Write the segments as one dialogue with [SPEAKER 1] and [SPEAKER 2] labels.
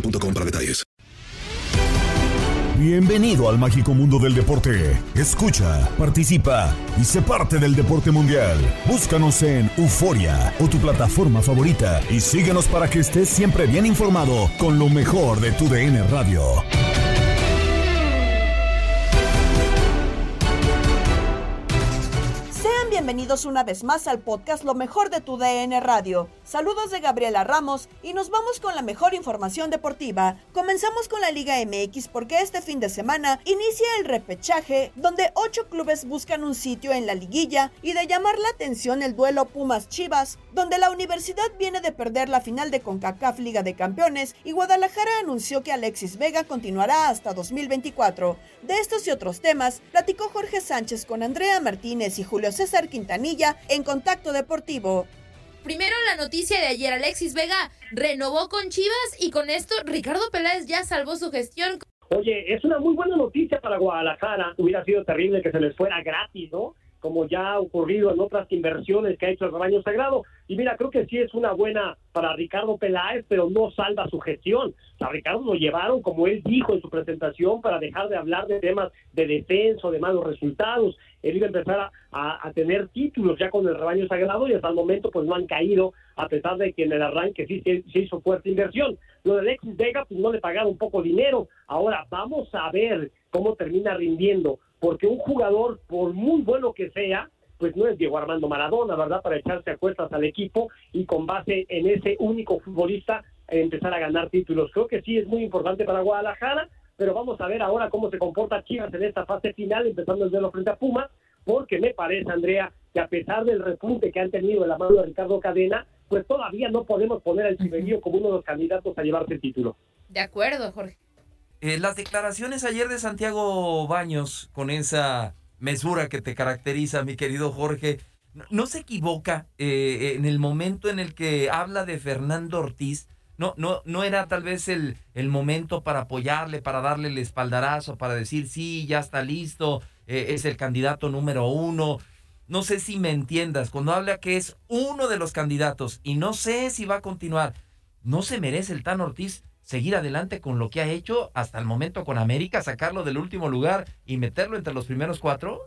[SPEAKER 1] boostmobile.com para detalles.
[SPEAKER 2] Bienvenido al mágico mundo del deporte. Escucha, participa y sé parte del deporte mundial. Búscanos en Euforia o tu plataforma favorita y síguenos para que estés siempre bien informado con lo mejor de tu DN Radio.
[SPEAKER 3] Bienvenidos una vez más al podcast Lo mejor de tu DN Radio. Saludos de Gabriela Ramos y nos vamos con la mejor información deportiva. Comenzamos con la Liga MX porque este fin de semana inicia el repechaje donde ocho clubes buscan un sitio en la liguilla y de llamar la atención el duelo Pumas Chivas, donde la universidad viene de perder la final de CONCACAF Liga de Campeones y Guadalajara anunció que Alexis Vega continuará hasta 2024. De estos y otros temas platicó Jorge Sánchez con Andrea Martínez y Julio César Quintanilla en Contacto Deportivo.
[SPEAKER 4] Primero la noticia de ayer, Alexis Vega renovó con Chivas y con esto Ricardo Peláez ya salvó su gestión.
[SPEAKER 5] Oye, es una muy buena noticia para Guadalajara. Hubiera sido terrible que se les fuera gratis, ¿no? Como ya ha ocurrido en otras inversiones que ha hecho el rebaño sagrado. Y mira, creo que sí es una buena para Ricardo Peláez, pero no salva su gestión. Sea, Ricardo lo llevaron, como él dijo en su presentación, para dejar de hablar de temas de descenso, de malos resultados. Él iba a empezar a, tener títulos ya con el rebaño sagrado y hasta el momento pues no han caído, a pesar de que en el arranque sí se, se hizo fuerte inversión. Lo de Alexis Vega pues no le pagaron un poco dinero. Ahora vamos a ver cómo termina rindiendo, porque un jugador, por muy bueno que sea, pues no es Diego Armando Maradona, ¿verdad? Para echarse a cuestas al equipo y con base en ese único futbolista empezar a ganar títulos. Creo que sí es muy importante para Guadalajara, pero vamos a ver ahora cómo se comporta Chivas en esta fase final, empezando el duelo frente a Pumas, porque me parece, Andrea, que a pesar del repunte que han tenido en la mano de Ricardo Cadena, pues todavía no podemos poner al Chiverío como uno de los candidatos a llevarse el título.
[SPEAKER 4] De acuerdo, Jorge.
[SPEAKER 6] Eh, las declaraciones ayer de Santiago Baños, con esa mesura que te caracteriza, mi querido Jorge, no, no se equivoca eh, en el momento en el que habla de Fernando Ortiz. No, no, no era tal vez el, el momento para apoyarle, para darle el espaldarazo, para decir, sí, ya está listo, eh, es el candidato número uno. No sé si me entiendas, cuando habla que es uno de los candidatos y no sé si va a continuar, ¿no se merece el Tan Ortiz seguir adelante con lo que ha hecho hasta el momento con América, sacarlo del último lugar y meterlo entre los primeros cuatro?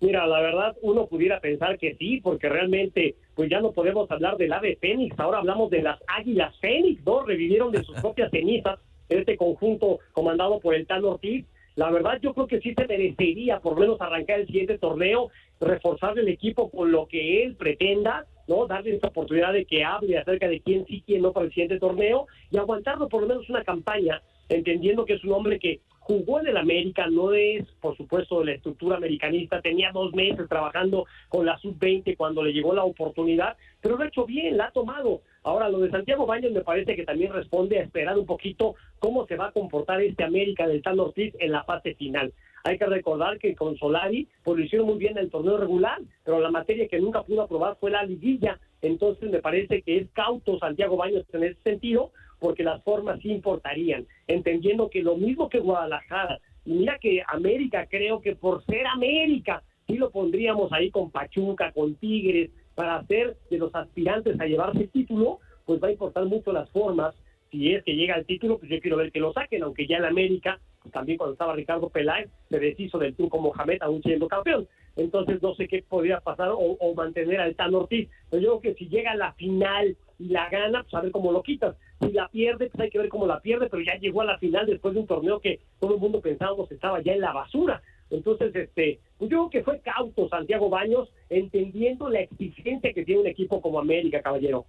[SPEAKER 5] Mira, la verdad, uno pudiera pensar que sí, porque realmente, pues ya no podemos hablar del ave Fénix, ahora hablamos de las águilas Fénix, ¿no? Revivieron de sus propias cenizas este conjunto comandado por el Tan Ortiz. La verdad, yo creo que sí se merecería por lo menos arrancar el siguiente torneo, reforzar el equipo con lo que él pretenda ¿no? Darle esta oportunidad de que hable acerca de quién sí, quién no para el siguiente torneo y aguantarlo por lo menos una campaña, entendiendo que es un hombre que jugó en el América, no es, por supuesto, de la estructura americanista, tenía dos meses trabajando con la sub-20 cuando le llegó la oportunidad, pero lo ha hecho bien, la ha tomado. Ahora, lo de Santiago Baños me parece que también responde a esperar un poquito cómo se va a comportar este América del Tan Ortiz en la fase final. Hay que recordar que con Solari pues lo hicieron muy bien en el torneo regular, pero la materia que nunca pudo aprobar fue la liguilla. Entonces me parece que es cauto Santiago Baños en ese sentido, porque las formas sí importarían, entendiendo que lo mismo que Guadalajara, y mira que América creo que por ser América, sí lo pondríamos ahí con Pachuca, con Tigres, para hacer de los aspirantes a llevarse el título, pues va a importar mucho las formas. Si es que llega el título, pues yo quiero ver que lo saquen, aunque ya en América, pues también cuando estaba Ricardo Peláez, se deshizo del turco Mohamed aún siendo campeón. Entonces no sé qué podría pasar o, o mantener al Tan Ortiz. Pero yo creo que si llega a la final y la gana, pues a ver cómo lo quitas. Si la pierde, pues hay que ver cómo la pierde, pero ya llegó a la final después de un torneo que todo el mundo pensábamos estaba ya en la basura. Entonces, este, pues yo creo que fue cauto Santiago Baños, entendiendo la exigencia que tiene un equipo como América, caballero.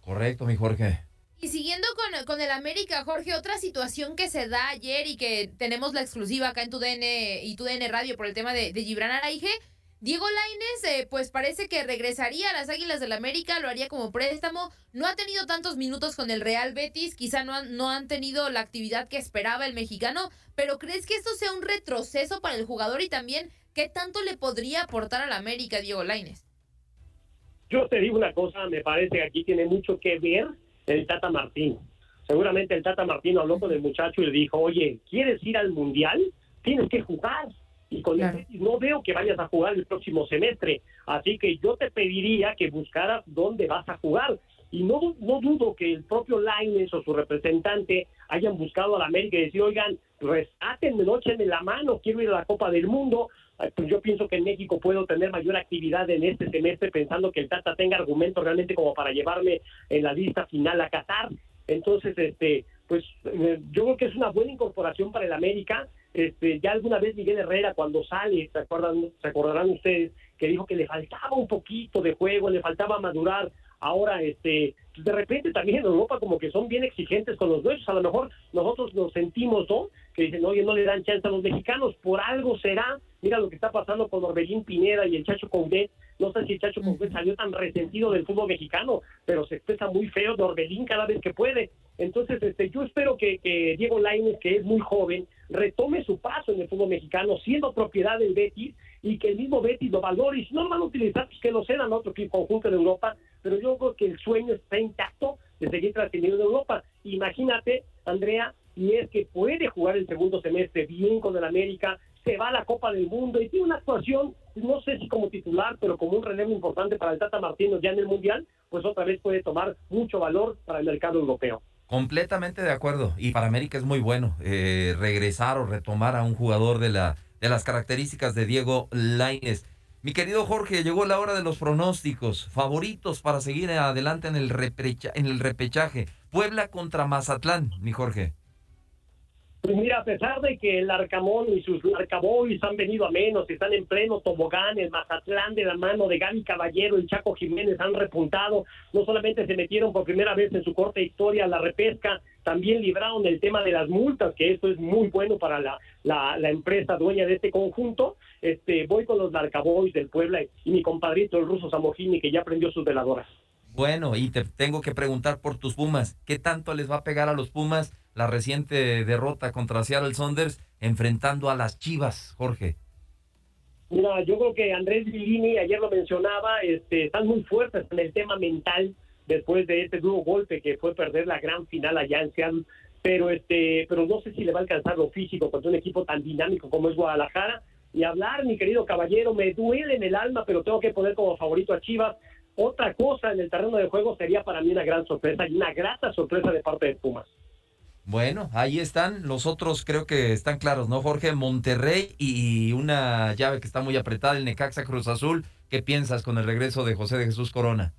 [SPEAKER 6] Correcto, mi Jorge.
[SPEAKER 4] Y siguiendo con, con el América, Jorge, otra situación que se da ayer y que tenemos la exclusiva acá en tu DN y tu DN Radio por el tema de, de Gibran Araige. Diego Laines, eh, pues parece que regresaría a las Águilas del América, lo haría como préstamo. No ha tenido tantos minutos con el Real Betis, quizá no han, no han tenido la actividad que esperaba el mexicano, pero ¿crees que esto sea un retroceso para el jugador y también qué tanto le podría aportar al América Diego Laines?
[SPEAKER 5] Yo te digo una cosa, me parece que aquí tiene mucho que ver el Tata Martín. Seguramente el Tata Martín habló con el muchacho y le dijo, oye, ¿quieres ir al Mundial? Tienes que jugar y con claro. el, no veo que vayas a jugar el próximo semestre. Así que yo te pediría que buscaras dónde vas a jugar. Y no, no dudo que el propio Laines o su representante hayan buscado a la América y decir, oigan, resátenme, échenme la mano, quiero ir a la Copa del Mundo. Pues yo pienso que en México puedo tener mayor actividad en este semestre pensando que el Tata tenga argumentos realmente como para llevarme en la lista final a Qatar. Entonces, este, pues eh, yo creo que es una buena incorporación para el América. Este, ya alguna vez Miguel Herrera cuando sale, ¿se acuerdan, se acordarán ustedes que dijo que le faltaba un poquito de juego, le faltaba madurar. Ahora, este, de repente también en Europa como que son bien exigentes con los dueños. A lo mejor nosotros nos sentimos, ¿no? Que dicen, oye, no le dan chance a los mexicanos. Por algo será. Mira lo que está pasando con Orbelín Pineda y el Chacho Coudet. No sé si el Chacho Coudet salió tan resentido del fútbol mexicano, pero se expresa muy feo de Orbelín cada vez que puede. Entonces, este, yo espero que, que Diego Lainez, que es muy joven, retome su paso en el fútbol mexicano, siendo propiedad del Betis, y que el mismo Betis lo valore. Y si no lo van a utilizar, pues que lo cedan a otro equipo conjunto de Europa. Pero yo creo que el sueño está intacto de seguir trascendiendo en Europa. Imagínate, Andrea, y es que puede jugar el segundo semestre bien con el América, se va a la Copa del Mundo y tiene una actuación, no sé si como titular, pero como un relevo importante para el Tata Martínez ya en el Mundial, pues otra vez puede tomar mucho valor para el mercado europeo.
[SPEAKER 6] Completamente de acuerdo. Y para América es muy bueno eh, regresar o retomar a un jugador de, la, de las características de Diego Lainez. Mi querido Jorge, llegó la hora de los pronósticos. Favoritos para seguir adelante en el, repecha, en el repechaje. Puebla contra Mazatlán, mi Jorge.
[SPEAKER 5] Pues mira, a pesar de que el Arcamón y sus Arcaboys han venido a menos, están en pleno tobogán, el Mazatlán de la mano de Gaby Caballero, el Chaco Jiménez han repuntado, no solamente se metieron por primera vez en su corta historia a la repesca, también libraron el tema de las multas, que esto es muy bueno para la, la, la empresa dueña de este conjunto. Este, voy con los Arcaboys del Puebla y mi compadrito, el ruso Samogini, que ya prendió sus veladoras.
[SPEAKER 6] Bueno, y te tengo que preguntar por tus Pumas. ¿Qué tanto les va a pegar a los Pumas la reciente derrota contra Seattle Saunders enfrentando a las Chivas, Jorge?
[SPEAKER 5] Mira, yo creo que Andrés Villini, ayer lo mencionaba, este, están muy fuertes en el tema mental después de este duro golpe que fue perder la gran final allá en Seattle. Pero, este, pero no sé si le va a alcanzar lo físico contra un equipo tan dinámico como es Guadalajara. Y hablar, mi querido caballero, me duele en el alma, pero tengo que poner como favorito a Chivas. Otra cosa en el terreno de juego sería para mí una gran sorpresa y una grata sorpresa de parte de Pumas.
[SPEAKER 6] Bueno, ahí están. Los otros creo que están claros, ¿no, Jorge? Monterrey y una llave que está muy apretada, el Necaxa Cruz Azul. ¿Qué piensas con el regreso de José de Jesús Corona?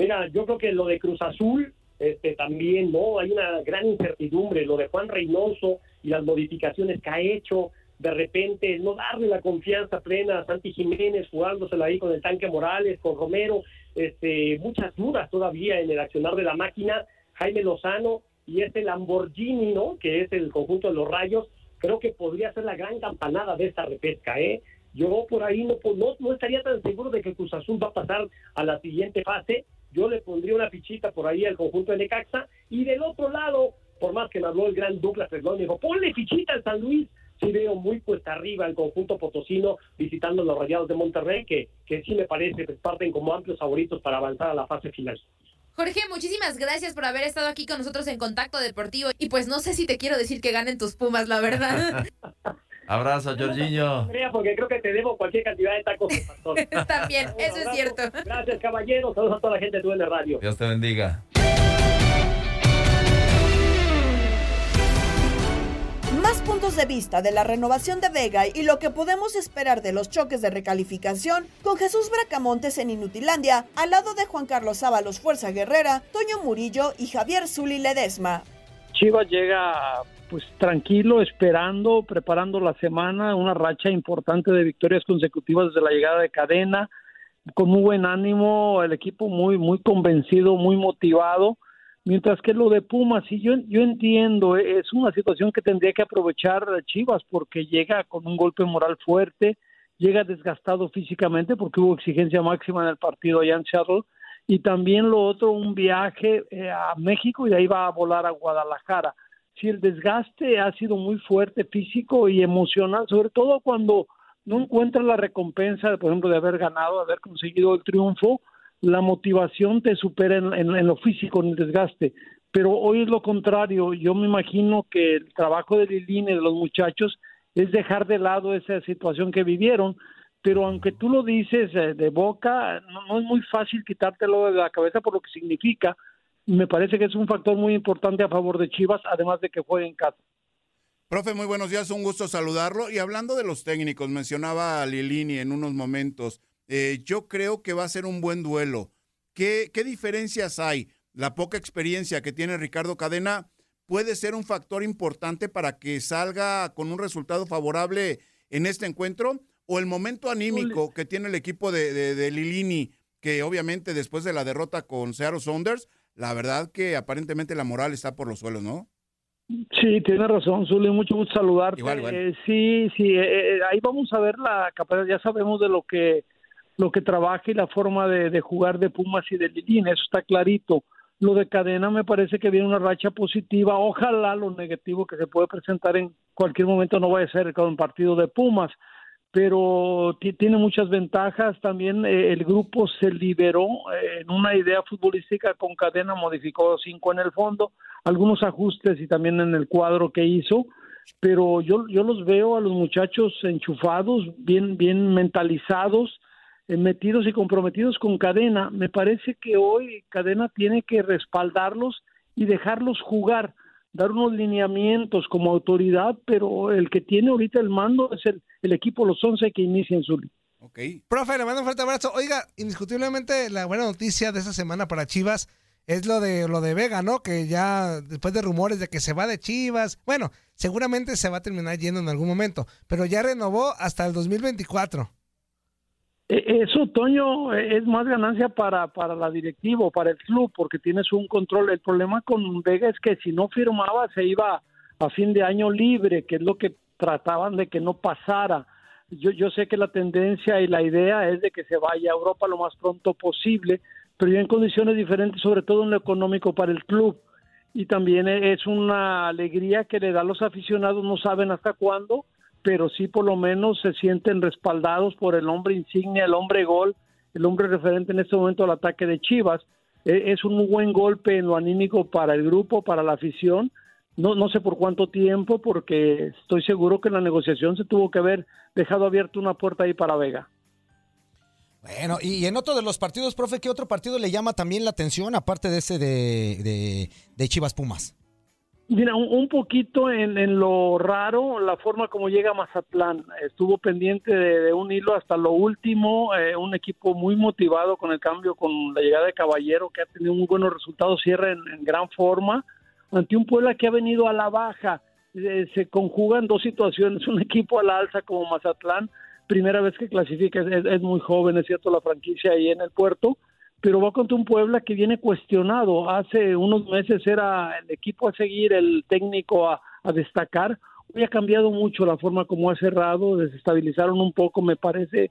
[SPEAKER 5] Mira, yo creo que lo de Cruz Azul este, también, ¿no? Hay una gran incertidumbre. Lo de Juan Reynoso y las modificaciones que ha hecho. de repente no darle la confianza plena a Santi Jiménez jugándosela ahí con el tanque Morales, con Romero, este, muchas dudas todavía en el accionar de la máquina, Jaime Lozano y este Lamborghini, ¿no? Que es el conjunto de los rayos, creo que podría ser la gran campanada de esta repesca, ¿eh? Yo por ahí no, no, no estaría tan seguro de que Cruz Azul va a pasar a la siguiente fase. Yo le pondría una fichita por ahí al conjunto de Necaxa. Y del otro lado, por más que me habló el gran Douglas Perdón, dijo, ponle fichita al San Luis. Sí veo muy puesta arriba el conjunto potosino visitando los Rayados de Monterrey, que, que sí me parece que parten como amplios favoritos para avanzar a la fase final.
[SPEAKER 4] Jorge, muchísimas gracias por haber estado aquí con nosotros en Contacto Deportivo. Y pues no sé si te quiero decir que ganen tus Pumas, la verdad.
[SPEAKER 6] Abrazo, Jorginho.
[SPEAKER 5] Porque creo que te debo cualquier cantidad de tacos.
[SPEAKER 4] También, eso es cierto.
[SPEAKER 5] Gracias, caballero. Saludos a toda la gente de tu Radio.
[SPEAKER 6] Dios te bendiga.
[SPEAKER 3] Más puntos de vista de la renovación de Vega y lo que podemos esperar de los choques de recalificación con Jesús Bracamontes en Inutilandia, al lado de Juan Carlos Ábalos Fuerza Guerrera, Toño Murillo y Javier Zuli Ledesma.
[SPEAKER 7] Chivas llega pues tranquilo, esperando, preparando la semana, una racha importante de victorias consecutivas desde la llegada de Cadena, con muy buen ánimo, el equipo muy muy convencido, muy motivado, mientras que lo de Pumas, y yo, yo entiendo, eh, es una situación que tendría que aprovechar Chivas porque llega con un golpe moral fuerte, llega desgastado físicamente porque hubo exigencia máxima en el partido allá en Seattle, y también lo otro, un viaje eh, a México y de ahí va a volar a Guadalajara. Si el desgaste ha sido muy fuerte físico y emocional, sobre todo cuando no encuentras la recompensa, por ejemplo, de haber ganado, de haber conseguido el triunfo, la motivación te supera en, lo físico, en el desgaste. Pero hoy es lo contrario. Yo me imagino que el trabajo de Lilini y de los muchachos es dejar de lado esa situación que vivieron. Pero aunque tú lo dices eh, de boca, no, no es muy fácil quitártelo de la cabeza por lo que significa me parece que es un factor muy importante a favor de Chivas, además de que juegue en casa.
[SPEAKER 8] Profe, muy buenos días, un gusto saludarlo. Y hablando de los técnicos, mencionaba a Lilini en unos momentos, eh, yo creo que va a ser un buen duelo. ¿Qué, ¿Qué diferencias hay? La poca experiencia que tiene Ricardo Cadena puede ser un factor importante para que salga con un resultado favorable en este encuentro, o el momento anímico que tiene el equipo de, de, de Lilini, que obviamente después de la derrota con Seattle Saunders, la verdad que aparentemente la moral está por los suelos, ¿no?
[SPEAKER 7] Sí, tiene razón, Zuli, mucho gusto saludarte. Igual, eh, sí, sí, eh, eh, ahí vamos a ver la capacidad, ya sabemos de lo que lo que trabaja y la forma de, jugar de Pumas y de Lilín, eso está clarito. Lo de cadena me parece que viene una racha positiva, ojalá lo negativo que se puede presentar en cualquier momento no vaya a ser con un partido de Pumas, pero tiene muchas ventajas. También eh, el grupo se liberó eh, en una idea futbolística con cadena, modificó cinco en el fondo, algunos ajustes y también en el cuadro que hizo. Pero yo, yo los veo a los muchachos enchufados, bien, bien mentalizados, metidos y comprometidos con cadena. Me parece que hoy cadena tiene que respaldarlos y dejarlos jugar dar unos lineamientos como autoridad, pero el que tiene ahorita el mando es el, equipo Los Once que inicia en su
[SPEAKER 9] Ok. Profe, le mando un fuerte abrazo. Oiga, indiscutiblemente la buena noticia de esta semana para Chivas es lo de lo de Vega, ¿no? Que ya después de rumores de que se va de Chivas, bueno, seguramente se va a terminar yendo en algún momento, pero ya renovó hasta el 2024.
[SPEAKER 7] E, eso, Toño, e, es más ganancia para, para la directiva, para el club, porque tienes un control. El problema con Vega es que si no firmaba se iba a fin de año libre, que es lo que trataban de que no pasara. Yo, yo sé que la tendencia y la idea es de que se vaya a Europa lo más pronto posible, pero ya en condiciones diferentes, sobre todo en lo económico para el club. Y también es una alegría que le da a los aficionados, no saben hasta cuándo, pero sí por lo menos se sienten respaldados por el hombre insignia, el hombre gol, el hombre referente en este momento al ataque de Chivas. E, es un muy buen golpe en lo anímico para el grupo, para la afición. No, sé por cuánto tiempo, porque estoy seguro que en la negociación se tuvo que haber dejado abierta una puerta ahí para Vega.
[SPEAKER 9] Bueno, y en otro de los partidos, profe, ¿qué otro partido le llama también la atención, aparte de ese de, de Chivas Pumas?
[SPEAKER 7] Mira, un, poquito en, lo raro, la forma como llega Mazatlán. Estuvo pendiente de, un hilo hasta lo último, eh, un equipo muy motivado con el cambio, con la llegada de Caballero, que ha tenido muy buenos resultados, cierra en, gran forma, ante un Puebla que ha venido a la baja. eh, se conjugan dos situaciones, un equipo a la alza como Mazatlán, primera vez que clasifica, es, es muy joven, es cierto, la franquicia ahí en el puerto, pero va contra un Puebla que viene cuestionado. Hace unos meses era el equipo a seguir, el técnico a, destacar. Hoy ha cambiado mucho la forma como ha cerrado, desestabilizaron un poco, me parece,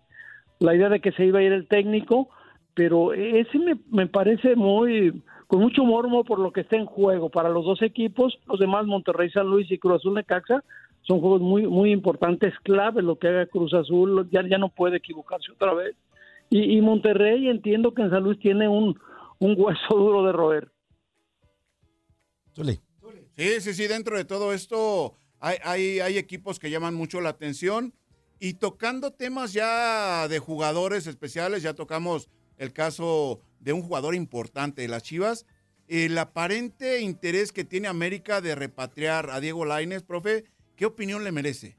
[SPEAKER 7] la idea de que se iba a ir el técnico, pero ese me, me parece muy con mucho mormo por lo que está en juego para los dos equipos, los demás Monterrey, San Luis y Cruz Azul Necaxa son juegos muy muy importantes, clave lo que haga Cruz Azul, ya, ya no puede equivocarse otra vez. Y, y Monterrey entiendo que en San Luis tiene un, un hueso duro de roer.
[SPEAKER 8] Sí, sí, sí, dentro de todo esto hay, hay, hay equipos que llaman mucho la atención. Y tocando temas ya de jugadores especiales, ya tocamos el caso de un jugador importante de las Chivas. El aparente interés que tiene América de repatriar a Diego Laines, profe, ¿qué opinión le merece?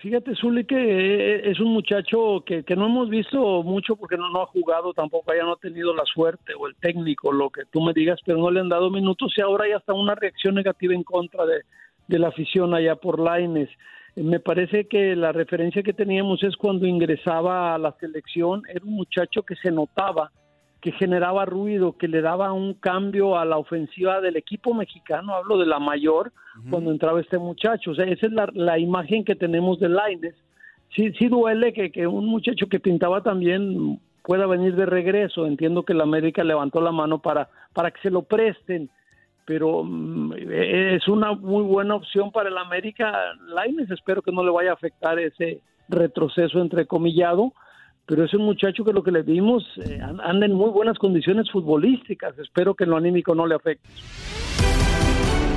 [SPEAKER 7] Fíjate, Zuli, que eh, es un muchacho que, que no hemos visto mucho porque no, no ha jugado tampoco, ya no ha tenido la suerte o el técnico, lo que tú me digas, pero no le han dado minutos y ahora hay hasta una reacción negativa en contra de, de la afición allá por Laines. Me parece que la referencia que teníamos es cuando ingresaba a la selección, era un muchacho que se notaba, que generaba ruido, que le daba un cambio a la ofensiva del equipo mexicano, hablo de la mayor, cuando entraba este muchacho. O sea, esa es la, la imagen que tenemos de Laines. Sí, sí duele que, que un muchacho que pintaba también pueda venir de regreso. Entiendo que la América levantó la mano para, para que se lo presten pero mm, es una muy buena opción para el América Laines. Espero que no le vaya a afectar ese retroceso entrecomillado, pero es un muchacho que lo que le vimos eh, anda en muy buenas condiciones futbolísticas. Espero que lo anímico no le afecte.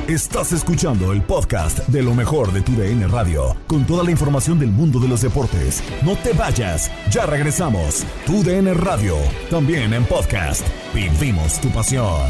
[SPEAKER 2] Estás escuchando el podcast de lo mejor de tu DN Radio, con toda la información del mundo de los deportes. No te vayas, ya regresamos. Tu DN Radio, también en podcast. Vivimos tu pasión.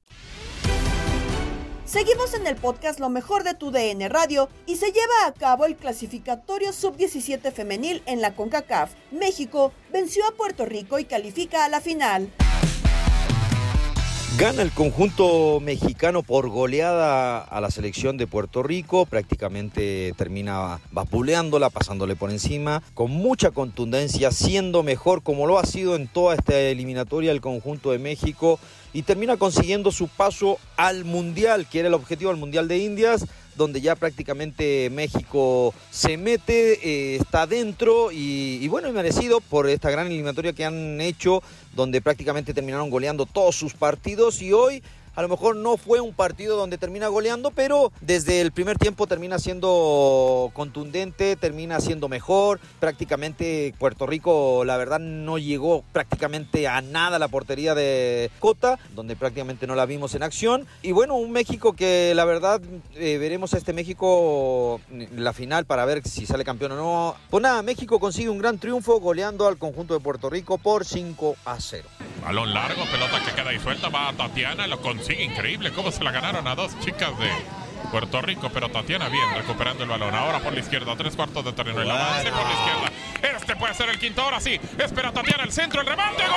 [SPEAKER 3] Seguimos en el podcast Lo mejor de tu DN Radio y se lleva a cabo el clasificatorio sub-17 femenil en la CONCACAF. México venció a Puerto Rico y califica a la final.
[SPEAKER 10] Gana el conjunto mexicano por goleada a la selección de Puerto Rico, prácticamente termina vapuleándola, pasándole por encima, con mucha contundencia, siendo mejor como lo ha sido en toda esta eliminatoria el conjunto de México. Y termina consiguiendo su paso al Mundial, que era el objetivo del Mundial de Indias, donde ya prácticamente México se mete, eh, está dentro y, bueno, y merecido por esta gran eliminatoria que han hecho, donde prácticamente terminaron goleando todos sus partidos. Y hoy a lo mejor no fue un partido donde termina goleando, pero desde el primer tiempo termina siendo contundente, termina siendo mejor. Prácticamente Puerto Rico, la verdad, no llegó prácticamente a nada a la portería de Cota, donde prácticamente no la vimos en acción. Y bueno, un México que la verdad eh, veremos a este México la final para ver si sale campeón o no. Pues nada, México consigue un gran triunfo goleando al conjunto de Puerto Rico por 5 a 0.
[SPEAKER 11] Balón largo, pelota que queda ahí suelta, va Tatiana, lo consigue, increíble cómo se la ganaron a dos chicas de Puerto Rico, pero Tatiana bien recuperando el balón. Ahora por la izquierda, tres cuartos de terreno, el avance por la izquierda. Este puede ser el quinto, ahora sí. Espera Tatiana, el centro, el remate, ¡Gol!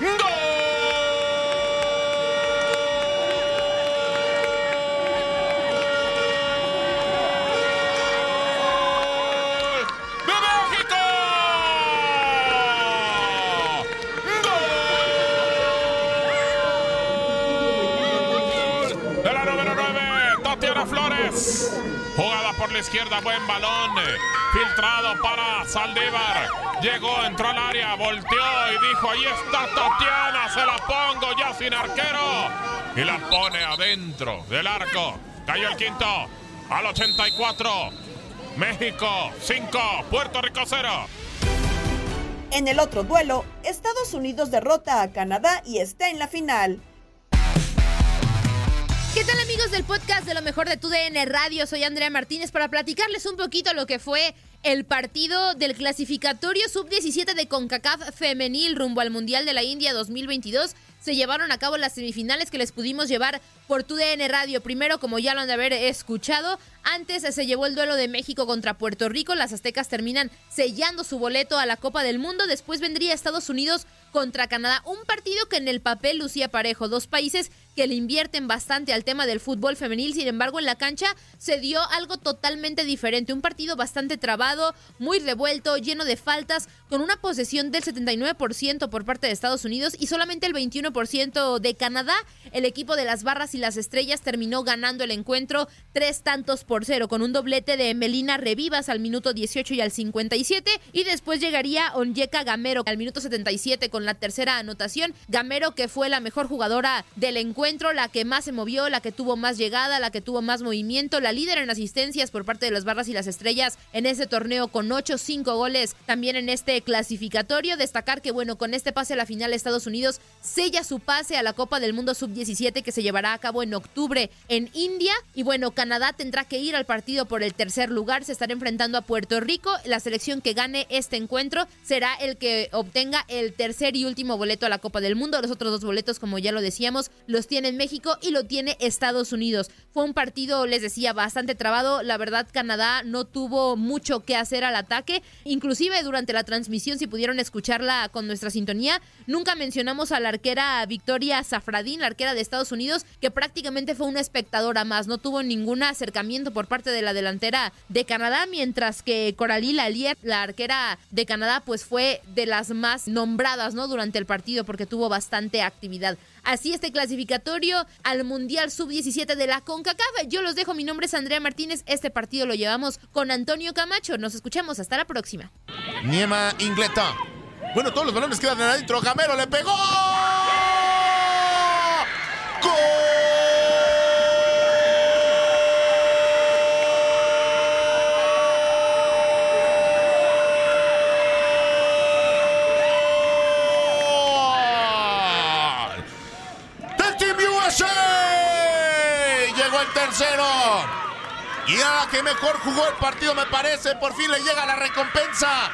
[SPEAKER 11] ¡Gol! Por la izquierda, buen balón. Filtrado para Saldívar. Llegó, entró al área, volteó y dijo, ahí está Tatiana, se la pongo ya sin arquero. Y la pone adentro del arco. Cayó el quinto al 84. México 5, Puerto Rico 0.
[SPEAKER 3] En el otro duelo, Estados Unidos derrota a Canadá y está en la final.
[SPEAKER 4] ¿Qué tal amigos del podcast de lo mejor de tu DN Radio? Soy Andrea Martínez para platicarles un poquito lo que fue el partido del clasificatorio sub-17 de CONCACAF femenil rumbo al Mundial de la India 2022 se llevaron a cabo las semifinales que les pudimos llevar por tu DN Radio. Primero, como ya lo han de haber escuchado, antes se llevó el duelo de México contra Puerto Rico. Las aztecas terminan sellando su boleto a la Copa del Mundo. Después vendría Estados Unidos contra Canadá. Un partido que en el papel lucía parejo. Dos países que le invierten bastante al tema del fútbol femenil. Sin embargo, en la cancha se dio algo totalmente diferente. Un partido bastante trabado, muy revuelto, lleno de faltas, con una posesión del 79% por parte de Estados Unidos y solamente el 21% de Canadá. El equipo de las barras y las estrellas terminó ganando el encuentro tres tantos por cero, con un doblete de Melina Revivas al minuto 18 y al 57. Y después llegaría Onyeka Gamero al minuto 77 con la tercera anotación. Gamero que fue la mejor jugadora del encuentro, la que más se movió, la que tuvo más llegada, la que tuvo más movimiento, la líder en asistencias por parte de las barras y las estrellas en ese torneo con 8, 5 goles también en este clasificatorio. Destacar que bueno, con este pase a la final Estados Unidos sella su pase a la Copa del Mundo Sub-17 que se llevará a cabo en octubre en India. Y bueno, Canadá tendrá que ir al partido por el tercer lugar, se estará enfrentando a Puerto Rico. La selección que gane este encuentro será el que obtenga el tercer y último boleto a la Copa del Mundo. Los otros dos boletos, como ya lo decíamos, los tiene México y lo tiene Estados Unidos. Fue un partido, les decía, bastante trabado. La verdad, Canadá no tuvo mucho que hacer al ataque. Inclusive durante la transmisión, si pudieron escucharla con nuestra sintonía, nunca mencionamos a la arquera Victoria Zafradín, la arquera de Estados Unidos, que prácticamente fue una espectadora más. No tuvo ningún acercamiento por parte de la delantera de Canadá, mientras que Coralie Lallier, la arquera de Canadá, pues fue de las más nombradas, ¿no? Durante el partido porque tuvo bastante actividad. Así este clasificatorio al Mundial Sub-17 de la CONCACAF. Yo los dejo, mi nombre es Andrea Martínez. Este partido lo llevamos con Antonio Camacho. Nos escuchamos, hasta la próxima.
[SPEAKER 12] Niema Ingleta. Bueno, todos los balones quedan adentro. Gamero le pegó. ¡Gol! del Team USA. Llegó el tercero. Y a la que mejor jugó el partido, me parece, por fin le llega la recompensa.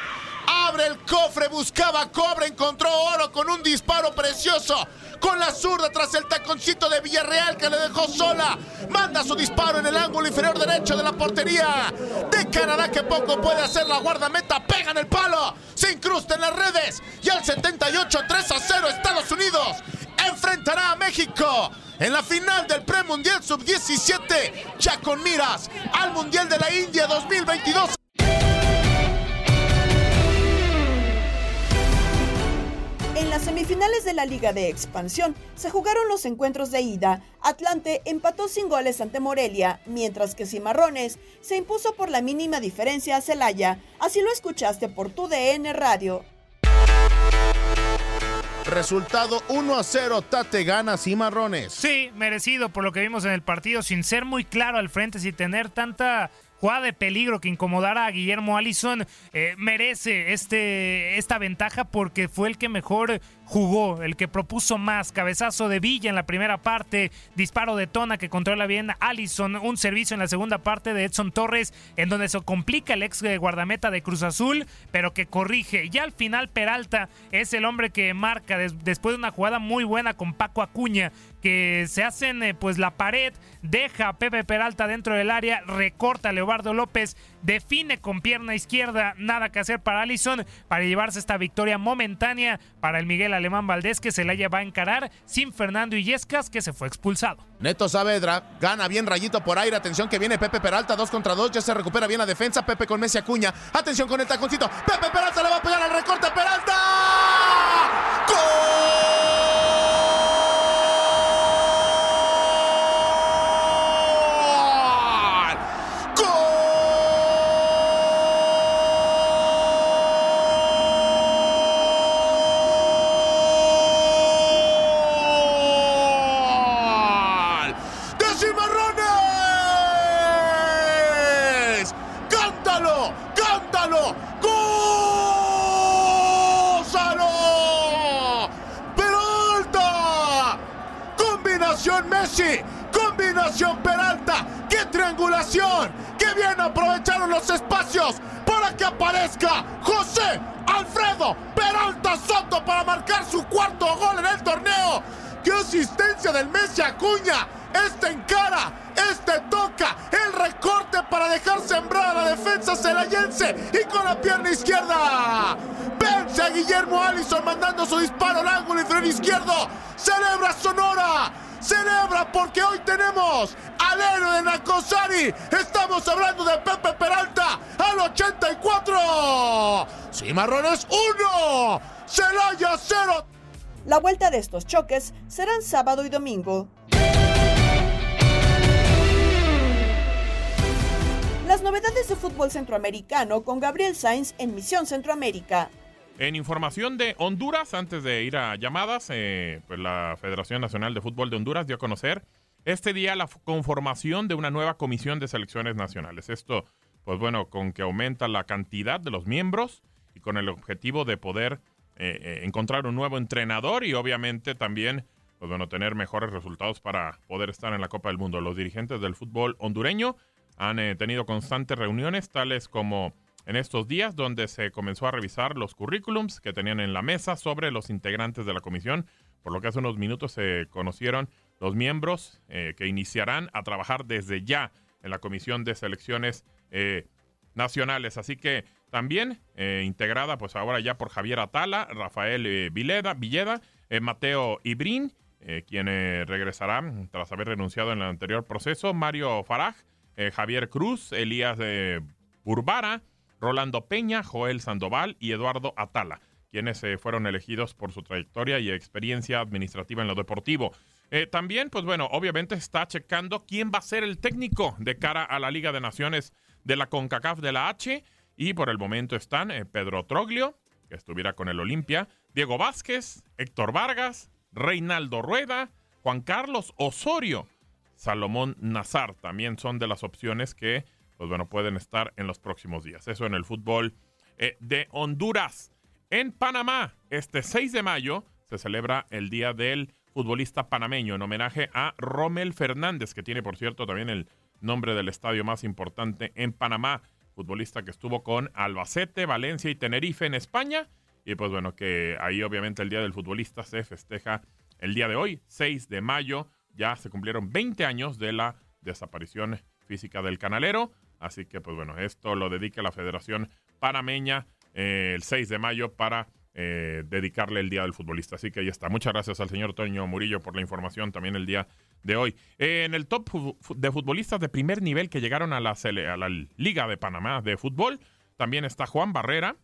[SPEAKER 12] Abre el cofre, buscaba cobre, encontró oro con un disparo precioso. Con la zurda tras el taconcito de Villarreal que le dejó sola. Manda su disparo en el ángulo inferior derecho de la portería. De Canadá que poco puede hacer la guardameta. Pega en el palo. Se incrusta en las redes. Y al 78, 3 a 0 Estados Unidos enfrentará a México en la final del Premundial Sub-17, ya con miras al Mundial de la India 2022.
[SPEAKER 3] En las semifinales de la Liga de Expansión se jugaron los encuentros de ida. Atlante empató sin goles ante Morelia, mientras que Cimarrones se impuso por la mínima diferencia a Celaya. Así lo escuchaste por tu DN Radio.
[SPEAKER 12] Resultado 1 a 0, Tate gana Cimarrones.
[SPEAKER 13] Sí, merecido por lo que vimos en el partido, sin ser muy claro al frente, sin tener tanta jugada de peligro que incomodara a Guillermo Allison, eh, merece este, esta ventaja porque fue el que mejor jugó, el que propuso más. Cabezazo de Villa en la primera parte, disparo de Tona que controla bien Allison, un servicio en la segunda parte de Edson Torres, en donde se complica el ex guardameta de Cruz Azul, pero que corrige. Ya al final Peralta es el hombre que marca des- después de una jugada muy buena con Paco Acuña, que se hacen eh, pues la pared, deja a Pepe Peralta dentro del área, recorta a Leobardo López, define con pierna izquierda, nada que hacer para Allison para llevarse esta victoria momentánea para el Miguel Alemán Valdés que se la va a encarar sin Fernando Illescas que se fue expulsado.
[SPEAKER 12] Neto Saavedra gana bien rayito por aire. Atención que viene Pepe Peralta, 2 contra 2. Ya se recupera bien la defensa. Pepe con Messi Acuña. Atención con el taconcito. Pepe Peralta le va a pegar al recorte. 84. Cimarrones 1. Celaya 0.
[SPEAKER 3] La vuelta de estos choques serán sábado y domingo. Las novedades de fútbol centroamericano con Gabriel Sainz en Misión Centroamérica.
[SPEAKER 11] En información de Honduras, antes de ir a llamadas, eh, pues la Federación Nacional de Fútbol de Honduras dio a conocer este día la conformación de una nueva comisión de selecciones nacionales. Esto, pues bueno, con que aumenta la cantidad de los miembros y con el objetivo de poder eh, eh, encontrar un nuevo entrenador y obviamente también, pues bueno, tener mejores resultados para poder estar en la Copa del Mundo. Los dirigentes del fútbol hondureño han eh, tenido constantes reuniones, tales como en estos días, donde se comenzó a revisar los currículums que tenían en la mesa sobre los integrantes de la comisión, por lo que hace unos minutos se conocieron los miembros que iniciarán a trabajar desde ya en la comisión de selecciones eh, nacionales. Así que también integrada, pues ahora ya por Javier Atala, Rafael Vileda, Villeda, Mateo Ibrín, quien regresará tras haber renunciado en el anterior proceso, Mario Faraj, eh, Javier Cruz, Elías Urbara, Rolando Peña, Joel Sandoval y Eduardo Atala, quienes eh, fueron elegidos por su trayectoria y experiencia administrativa en lo deportivo. Eh, también, pues bueno, obviamente está checando quién va a ser el técnico de cara a la Liga de Naciones de la CONCACAF de la H. Y por el momento están Pedro Troglio, que estuviera con el Olimpia, Diego Vázquez, Héctor Vargas, Reinaldo Rueda, Juan Carlos Osorio, Salomón Nazar. También son de las opciones que, pues bueno, pueden estar en los próximos días. Eso en el fútbol eh, de Honduras. En Panamá, este 6 de mayo, se celebra el Día del Futbolista Panameño en homenaje a Rommel Fernández, que tiene, por cierto, también el nombre del estadio más importante en Panamá. Futbolista que estuvo con Albacete, Valencia y Tenerife en España. Y pues bueno, que ahí obviamente el Día del Futbolista se festeja el día de hoy, 6 de mayo ya se cumplieron 20 años de la desaparición física del canalero. Así que, pues bueno, esto lo dedica la Federación Panameña eh, el 6 de mayo para eh, dedicarle el Día del Futbolista. Así que ahí está. Muchas gracias al señor Toño Murillo por la información también el día de hoy. Eh, en el top de futbolistas de primer nivel que llegaron a la, Liga de Panamá de fútbol, también está Juan Barrera,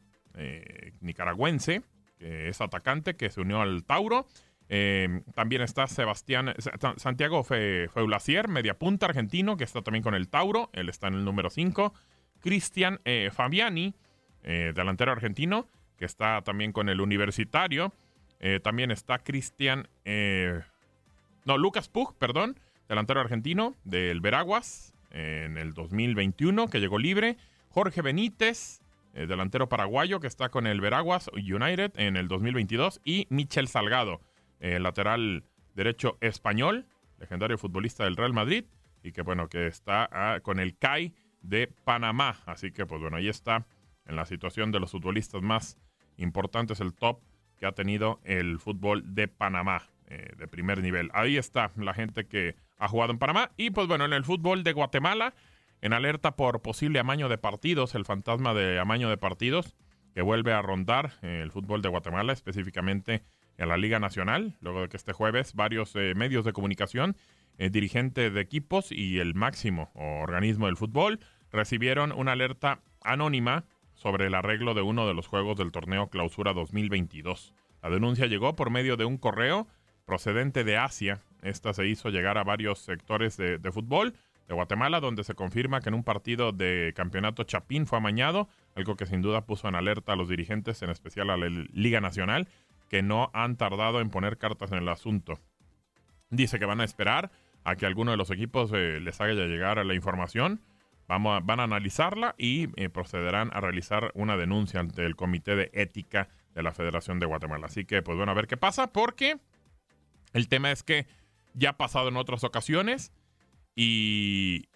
[SPEAKER 11] nicaragüense, que es atacante, que se unió al Tauro. Em, también está Sebastián Santiago Feulacier, media punta argentino, que está también con el Tauro. Él está en el número 5. Cristian eh, Fabiani, eh, delantero argentino, que está también con el Universitario. Eh, también está Cristian. No, Lucas Pug, perdón, delantero argentino del Veraguas en el 2021, que llegó libre. Jorge Benítez, delantero paraguayo, que está con el Veraguas United en el 2022. Y Michel Salgado eh, lateral derecho español, legendario futbolista del Real Madrid, y que bueno, que está ah, con el CAI de Panamá. Así que pues bueno, ahí está en la situación de los futbolistas más importantes, el top que ha tenido el fútbol de Panamá, eh, de primer nivel. Ahí está la gente que ha jugado en Panamá. Y pues bueno, en el fútbol de Guatemala, en alerta por posible amaño de partidos, el fantasma de amaño de partidos que vuelve a rondar eh, el fútbol de Guatemala, específicamente en la Liga Nacional, luego de que este jueves varios eh, medios de comunicación, eh, dirigentes de equipos y el máximo organismo del fútbol recibieron una alerta anónima sobre el arreglo de uno de los juegos del torneo Clausura 2022. La denuncia llegó por medio de un correo procedente de Asia. Esta se hizo llegar a varios sectores de, fútbol de Guatemala, donde se confirma que en un partido de campeonato Chapín fue amañado, algo que sin duda puso en alerta a los dirigentes, en especial a la Liga Nacional, que no han tardado en poner cartas en el asunto. Dice que van a esperar a que alguno de los equipos eh, les haga llegar la información. Vamos van a analizarla y eh, procederán a realizar una denuncia ante el Comité de Ética de la Federación de Guatemala. Así que, pues bueno, a ver qué pasa, porque el tema es que ya ha pasado en otras ocasiones. Y,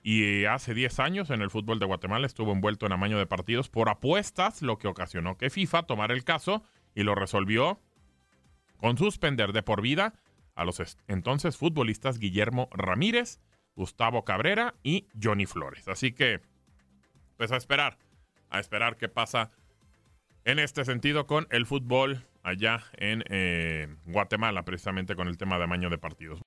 [SPEAKER 11] hace 10 años en el fútbol de Guatemala estuvo envuelto en amaño de partidos por apuestas, lo que ocasionó que FIFA tomara el caso y lo resolvió con suspender de por vida a los entonces futbolistas Guillermo Ramírez, Gustavo Cabrera y Johnny Flores. Así que, pues a esperar, a esperar qué pasa en este sentido con el fútbol allá en eh, Guatemala, precisamente con el tema de amaño de partidos.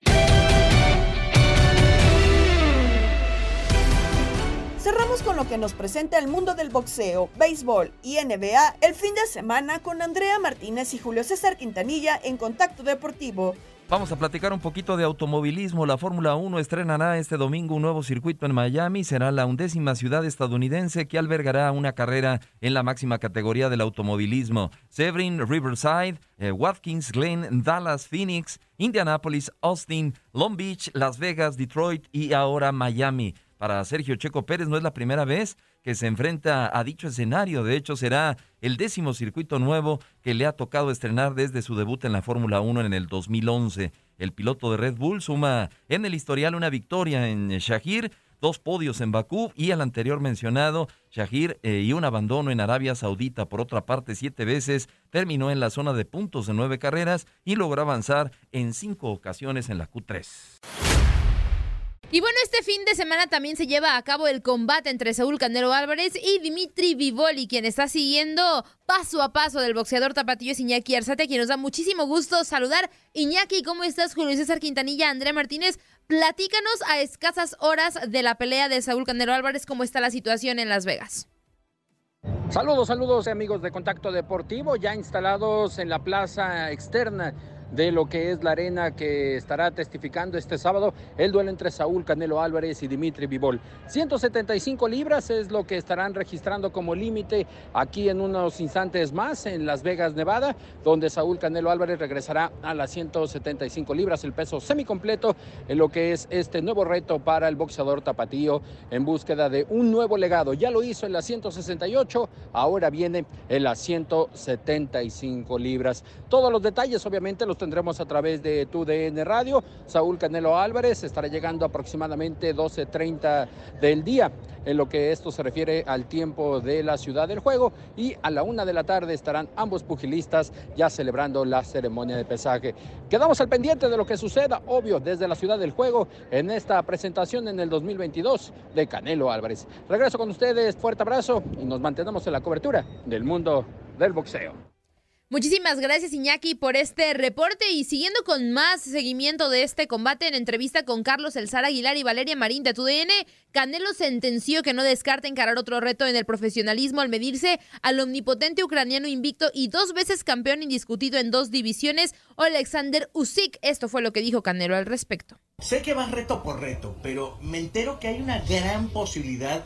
[SPEAKER 3] Cerramos con lo que nos presenta el mundo del boxeo, béisbol y NBA el fin de semana con Andrea Martínez y Julio César Quintanilla en Contacto Deportivo.
[SPEAKER 6] Vamos a platicar un poquito de automovilismo. La Fórmula 1 estrenará este domingo un nuevo circuito en Miami. Será la undécima ciudad estadounidense que albergará una carrera en la máxima categoría del automovilismo. Sebring, Riverside, eh, Watkins Glen, Dallas, Phoenix, Indianapolis, Austin, Long Beach, Las Vegas, Detroit y ahora Miami. Para Sergio Checo Pérez no es la primera vez que se enfrenta a dicho escenario. De hecho, será el décimo circuito nuevo que le ha tocado estrenar desde su debut en la Fórmula 1 en el 2011. El piloto de Red Bull suma en el historial una victoria en Shahir, dos podios en Bakú y el anterior mencionado, Shahir, eh, y un abandono en Arabia Saudita. Por otra parte, siete veces terminó en la zona de puntos en nueve carreras y logró avanzar en cinco ocasiones en la Q3.
[SPEAKER 4] Y bueno, este fin de semana también se lleva a cabo el combate entre Saúl Canelo Álvarez y Dimitri Vivoli, quien está siguiendo paso a paso del boxeador tapatillo es Iñaki Arzate, quien nos da muchísimo gusto saludar. Iñaki, ¿cómo estás? Julio César Quintanilla, Andrea Martínez, platícanos a escasas horas de la pelea de Saúl Canelo Álvarez, ¿cómo está la situación en Las Vegas?
[SPEAKER 14] Saludos, saludos amigos de Contacto Deportivo, ya instalados en la plaza externa de lo que es la arena que estará testificando este sábado el duelo entre Saúl Canelo Álvarez y Dimitri Vivol. 175 libras es lo que estarán registrando como límite aquí en unos instantes más en Las Vegas, Nevada, donde Saúl Canelo Álvarez regresará a las 175 libras, el peso semicompleto en lo que es este nuevo reto para el boxeador tapatío en búsqueda de un nuevo legado. Ya lo hizo en las 168, ahora viene en las 175 libras. Todos los detalles obviamente los tendremos a través de tu DN Radio. Saúl Canelo Álvarez estará llegando aproximadamente 12.30 del día en lo que esto se refiere al tiempo de la ciudad del juego y a la una de la tarde estarán ambos pugilistas ya celebrando la ceremonia de pesaje. Quedamos al pendiente de lo que suceda, obvio, desde la ciudad del juego en esta presentación en el 2022 de Canelo Álvarez. Regreso con ustedes, fuerte abrazo y nos mantenemos en la cobertura del mundo del boxeo.
[SPEAKER 4] Muchísimas gracias Iñaki por este reporte y siguiendo con más seguimiento de este combate en entrevista con Carlos Elzar Aguilar y Valeria Marín de TUDN, Canelo sentenció que no descarta encarar otro reto en el profesionalismo al medirse al omnipotente ucraniano invicto y dos veces campeón indiscutido en dos divisiones, Alexander Usyk. Esto fue lo que dijo Canelo al respecto.
[SPEAKER 15] Sé que vas reto por reto, pero me entero que hay una gran posibilidad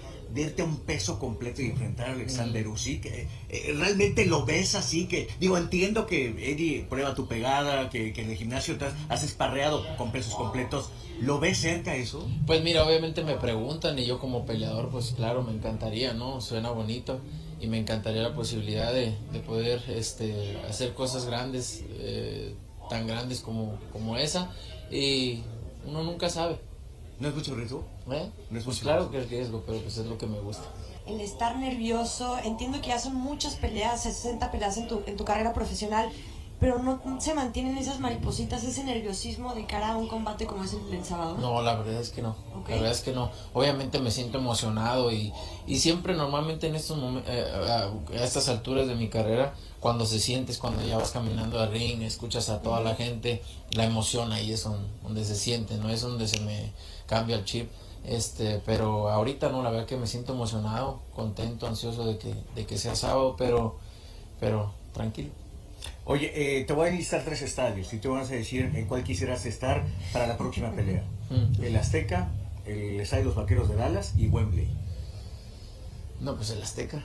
[SPEAKER 15] a un peso completo y enfrentar a Alexander Usyk. Eh, eh, ¿Realmente lo ves así? que Digo, entiendo que Eddie prueba tu pegada, que, que en el gimnasio te has, has esparreado con pesos completos. ¿Lo ves cerca eso?
[SPEAKER 16] Pues mira, obviamente me preguntan y yo como peleador, pues claro, me encantaría, ¿no? Suena bonito y me encantaría la posibilidad de, de poder este, hacer cosas grandes, eh, tan grandes como, como esa. Y uno nunca sabe.
[SPEAKER 15] ¿No es mucho riesgo?
[SPEAKER 16] ¿Eh?
[SPEAKER 15] No es
[SPEAKER 16] pues
[SPEAKER 15] mucho
[SPEAKER 16] claro que es riesgo, pero pues es lo que me gusta.
[SPEAKER 17] el estar nervioso. Entiendo que ya son muchas peleas, 60 peleas en tu, en tu carrera profesional, pero no se mantienen esas maripositas, ese nerviosismo de cara a un combate como es el del sábado.
[SPEAKER 16] No, la verdad es que no.
[SPEAKER 17] Ok.
[SPEAKER 16] La verdad es que no. Obviamente me siento emocionado y, y siempre normalmente en estos eh, a, estas alturas de mi carrera, cuando se sientes, cuando ya vas caminando al ring, escuchas a toda la gente, la emoción ahí es don- donde se siente, no es donde se me cambia el chip. Este, pero ahorita no, la verdad que me siento emocionado, contento, ansioso de que, de que sea sábado, pero, pero tranquilo.
[SPEAKER 15] Oye, eh, te voy a listar tres estadios y te vas a decir en cuál quisieras estar para la próxima pelea.
[SPEAKER 16] Mm.
[SPEAKER 15] El Azteca, el Estadio de los Vaqueros de Dallas y Wembley.
[SPEAKER 16] No, pues el Azteca.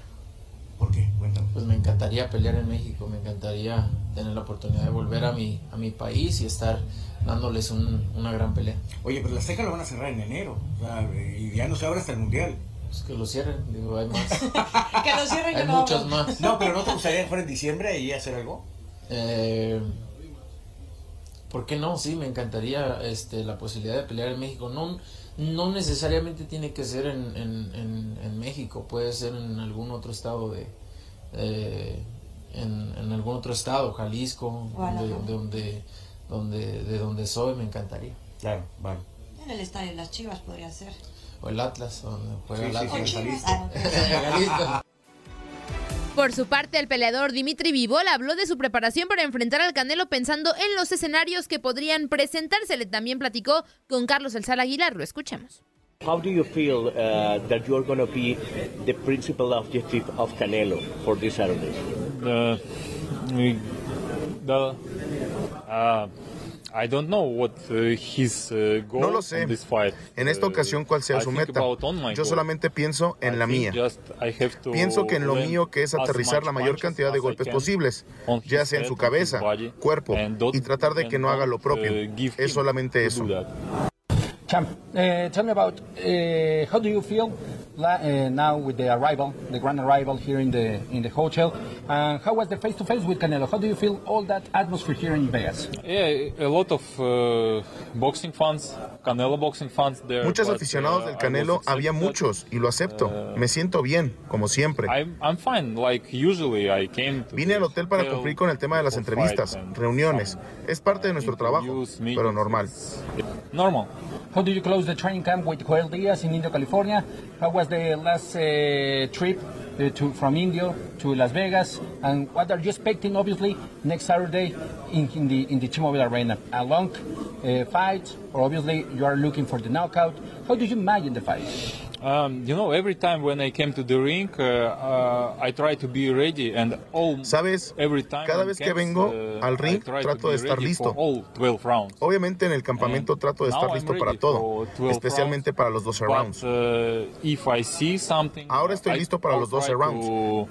[SPEAKER 15] ¿Por qué? Cuéntame.
[SPEAKER 16] Pues me encantaría pelear en México, me encantaría tener la oportunidad de volver a mi, a mi país y estar dándoles un- una gran pelea.
[SPEAKER 15] Oye, pero el Azteca lo van a cerrar en enero o sea, y ya no se abre hasta el Mundial.
[SPEAKER 16] Pues que lo cierren, digo, hay más.
[SPEAKER 17] que lo cierren,
[SPEAKER 16] Hay muchos más.
[SPEAKER 15] No, pero ¿no te gustaría que fuera en diciembre y hacer algo?
[SPEAKER 16] Eh, ¿por qué no? Sí, me encantaría este, la posibilidad de pelear en México. No, no necesariamente tiene que ser en, en, en, México, puede ser en algún otro estado de... Eh, en, en, algún otro estado, Jalisco, de, donde, donde, de donde soy, me encantaría.
[SPEAKER 15] Claro, vale.
[SPEAKER 17] En el estadio de las Chivas podría ser.
[SPEAKER 16] O el Atlas, donde juega el
[SPEAKER 17] Atlas.
[SPEAKER 16] Jalisco.
[SPEAKER 4] Por su parte, el peleador Dimitri Vivol habló de su preparación para enfrentar al Canelo pensando en los escenarios que podrían presentársele. También platicó con Carlos El Aguilar. Lo escuchamos.
[SPEAKER 18] How do you feel uh, that you're going to be the principal objective of Canelo for this Saturday?
[SPEAKER 19] Uh, the, uh, I don't know what uh, his uh, goal
[SPEAKER 20] no lo sé.
[SPEAKER 19] this fight.
[SPEAKER 20] En esta ocasión, cuál sea
[SPEAKER 19] I
[SPEAKER 20] su meta. Yo solamente pienso en
[SPEAKER 19] I
[SPEAKER 20] la mía.
[SPEAKER 19] just
[SPEAKER 20] Pienso que en lo mío que es aterrizar la mayor cantidad de golpes posibles, ya sea en su cabeza,
[SPEAKER 19] body,
[SPEAKER 20] cuerpo, y tratar de que no haga lo propio.
[SPEAKER 19] uh,
[SPEAKER 20] Es solamente eso.
[SPEAKER 21] Champ, uh, tell me about uh, how do you feel la- uh, now with the arrival, the grand arrival here in the in the hotel, and how was the face to face with Canelo? How do you feel all that atmosphere here in Vegas?
[SPEAKER 19] Yeah, a lot of uh, boxing fans, Canelo boxing fans there.
[SPEAKER 20] Muchos
[SPEAKER 19] but,
[SPEAKER 20] aficionados
[SPEAKER 19] uh,
[SPEAKER 20] del
[SPEAKER 19] I
[SPEAKER 20] Canelo había muchos y lo acepto. Me siento bien, como siempre.
[SPEAKER 19] I'm, I'm fine. Like usually, I came to
[SPEAKER 20] Vine al hotel para cumplir con el tema de las entrevistas, reuniones. Es parte de nuestro trabajo, pero normal.
[SPEAKER 19] Normal.
[SPEAKER 21] Do you close the training camp with Joel Diaz in Indio, California? How was the last uh, trip uh, to, from Indio to Las Vegas? And what are you expecting, obviously, next Saturday in, in the in the T-Mobile Arena? A long uh, fight, or obviously you are looking for the knockout? How do you imagine the fight?
[SPEAKER 19] Um, you know, every time when I came to the ring, uh, uh, I try to be ready, and all.
[SPEAKER 20] Sabes,
[SPEAKER 19] every time
[SPEAKER 20] cada vez que
[SPEAKER 19] camps,
[SPEAKER 20] vengo
[SPEAKER 19] uh,
[SPEAKER 20] al ring, trato de estar listo.
[SPEAKER 19] for all 12 rounds.
[SPEAKER 20] Obviamente en el campamento trato de estar listo para todo,
[SPEAKER 19] for 12
[SPEAKER 20] especialmente para los 12
[SPEAKER 19] But,
[SPEAKER 20] rounds.
[SPEAKER 19] uh, if I see something,
[SPEAKER 20] Ahora estoy
[SPEAKER 19] I-
[SPEAKER 20] listo para los 12
[SPEAKER 19] uh,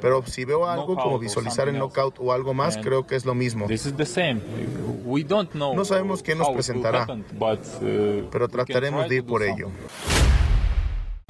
[SPEAKER 20] Pero si veo algo como visualizar el knockout o algo más, creo que es lo mismo. No sabemos qué nos presentará,
[SPEAKER 19] uh,
[SPEAKER 20] pero trataremos de ir por ello.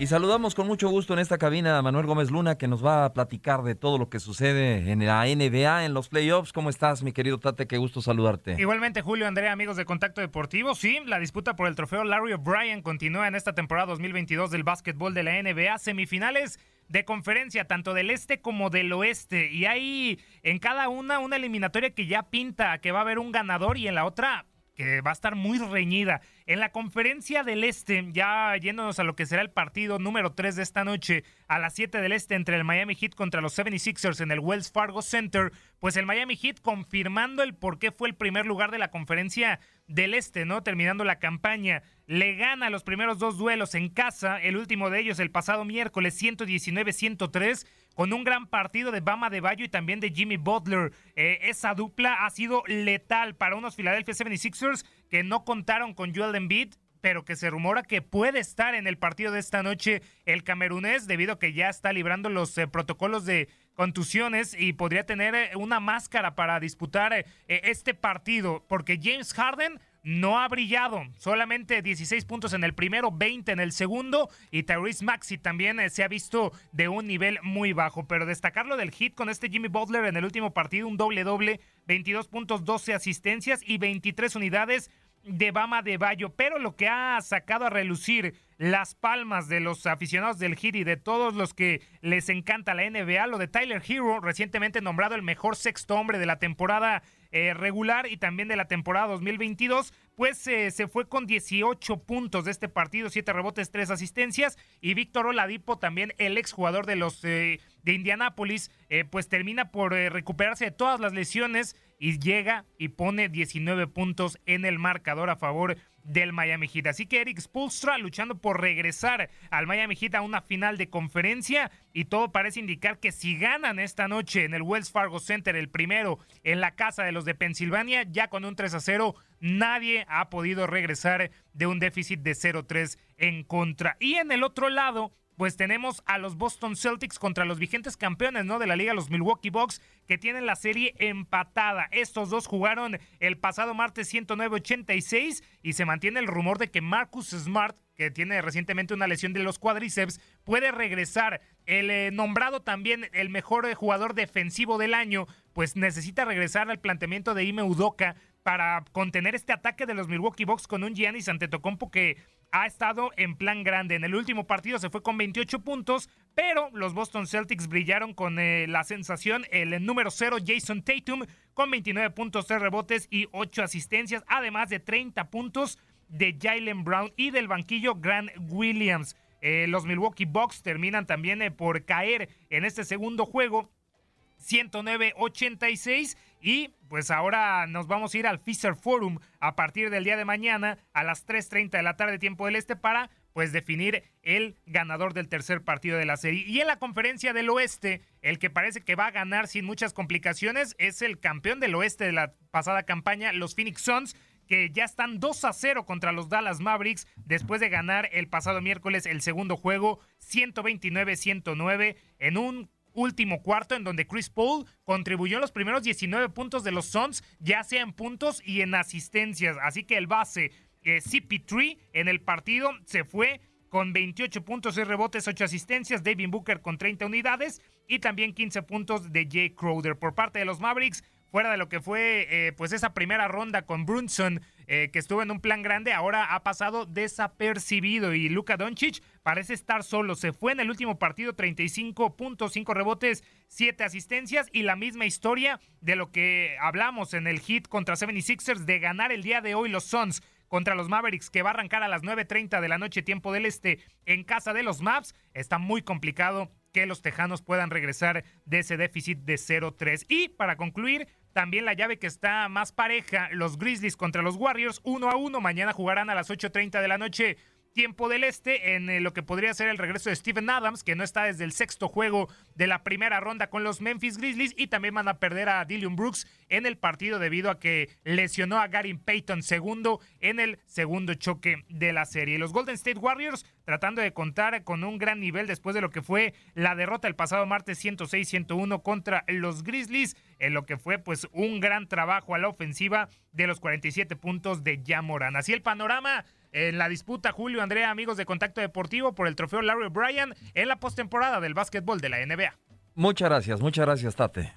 [SPEAKER 6] Y saludamos con mucho gusto en esta cabina a Manuel Gómez Luna, que nos va a platicar de todo lo que sucede en la NBA, en los playoffs. ¿Cómo estás, mi querido Tate? Qué gusto saludarte.
[SPEAKER 13] Igualmente, Julio, Andrea, amigos de Contacto Deportivo. Sí, la disputa por el trofeo Larry O'Brien continúa en esta temporada 2022 del básquetbol de la NBA. Semifinales de conferencia, tanto del este como del oeste. Y hay en cada una una eliminatoria que ya pinta que va a haber un ganador y en la otra que va a estar muy reñida. En la conferencia del Este, ya yéndonos a lo que será el partido número 3 de esta noche, a las 7 del Este, entre el Miami Heat contra los 76ers en el Wells Fargo Center, pues el Miami Heat confirmando el por qué fue el primer lugar de la conferencia del Este, ¿no? Terminando la campaña, le gana los primeros dos duelos en casa, el último de ellos el pasado miércoles 119-103, con un gran partido de Bama de Bayo y también de Jimmy Butler. Eh, esa dupla ha sido letal para unos Philadelphia 76ers que no contaron con Joel Embiid, pero que se rumora que puede estar en el partido de esta noche el camerunés debido a que ya está librando los eh, protocolos de contusiones y podría tener eh, una máscara para disputar este partido porque James Harden no ha brillado, solamente 16 puntos en el primero, 20 en el segundo y Tyrese Maxi también eh, se ha visto de un nivel muy bajo, pero destacarlo del hit con este Jimmy Butler en el último partido, un doble doble, 22 puntos, 12 asistencias y 23 unidades de Bama de Bayo, pero lo que ha sacado a relucir las palmas de los aficionados del Heat y de todos los que les encanta la NBA, lo de Tyler Hero, recientemente nombrado el mejor sexto hombre de la temporada eh, regular y también de la temporada 2022, pues se fue con 18 puntos de este partido, 7 rebotes, 3 asistencias y Víctor Oladipo, también el exjugador de los eh, de Indianápolis, eh, pues termina por eh, recuperarse de todas las lesiones y llega y pone 19 puntos en el marcador a favor del Miami Heat. Así que Eric Spolstra luchando por regresar al Miami Heat a una final de conferencia y todo parece indicar que si ganan esta noche en el Wells Fargo Center el primero en la casa de los de Pensilvania, ya con un 3 a 0, nadie ha podido regresar de un déficit de 0-3 en contra. Y en el otro lado, pues tenemos a los Boston Celtics contra los vigentes campeones, ¿no? De la liga, los Milwaukee Bucks, que tienen la serie empatada. Estos dos jugaron el pasado martes 109-86 y se mantiene el rumor de que Marcus Smart, que tiene recientemente una lesión de los cuádriceps, puede regresar. El eh, nombrado también el mejor eh, jugador defensivo del año, pues necesita regresar al planteamiento de Ime Udoka para contener este ataque de los Milwaukee Bucks con un Giannis Antetokounmpo que ha estado en plan grande. En el último partido se fue con 28 puntos, pero los Boston Celtics brillaron con eh, la sensación, el número 0 Jason Tatum con 29 puntos, 3 rebotes y 8 asistencias, además de 30 puntos de Jalen Brown y del banquillo Grant Williams. Eh, los Milwaukee Bucks terminan también eh, por caer en este segundo juego 109-86 y pues ahora nos vamos a ir al Fisher Forum a partir del día de mañana a las 3.30 de la tarde tiempo del este para pues definir el ganador del tercer partido de la serie. Y en la conferencia del oeste, el que parece que va a ganar sin muchas complicaciones es el campeón del oeste de la pasada campaña, los Phoenix Suns, que ya están 2 a 0 contra los Dallas Mavericks después de ganar el pasado miércoles el segundo juego 129-109 en un último cuarto en donde Chris Paul contribuyó en los primeros 19 puntos de los Suns, ya sea en puntos y en asistencias. Así que el base eh, CP3 en el partido se fue con 28 puntos y rebotes, 8 asistencias, David Booker con 30 unidades y también 15 puntos de Jay Crowder. Por parte de los Mavericks, fuera de lo que fue eh, pues esa primera ronda con Brunson, eh, que estuvo en un plan grande, ahora ha pasado desapercibido y Luka Doncic parece estar solo. Se fue en el último partido 35 puntos, 5 rebotes, 7 asistencias y la misma historia de lo que hablamos en el hit contra 76ers de ganar el día de hoy los Suns contra los Mavericks que va a arrancar a las 9.30 de la noche tiempo del este en casa de los Maps. Está muy complicado que los Tejanos puedan regresar de ese déficit de 0-3. Y para concluir, también la llave que está más pareja, los Grizzlies contra los Warriors, uno a uno. Mañana jugarán a las 8.30 de la noche tiempo del este en eh, lo que podría ser el regreso de Steven Adams, que no está desde el sexto juego de la primera ronda con los Memphis Grizzlies y también van a perder a Dillion Brooks en el partido debido a que lesionó a Gary Payton segundo en el segundo choque de la serie. Los Golden State Warriors tratando de contar con un gran nivel después de lo que fue la derrota el pasado martes 106-101 contra los Grizzlies, en lo que fue pues un gran trabajo a la ofensiva de los 47 puntos de Jamoran. Así el panorama en la disputa Julio Andrea, amigos de Contacto Deportivo, por el trofeo Larry Bryan en la postemporada del básquetbol de la NBA.
[SPEAKER 6] Muchas gracias, muchas gracias, Tate.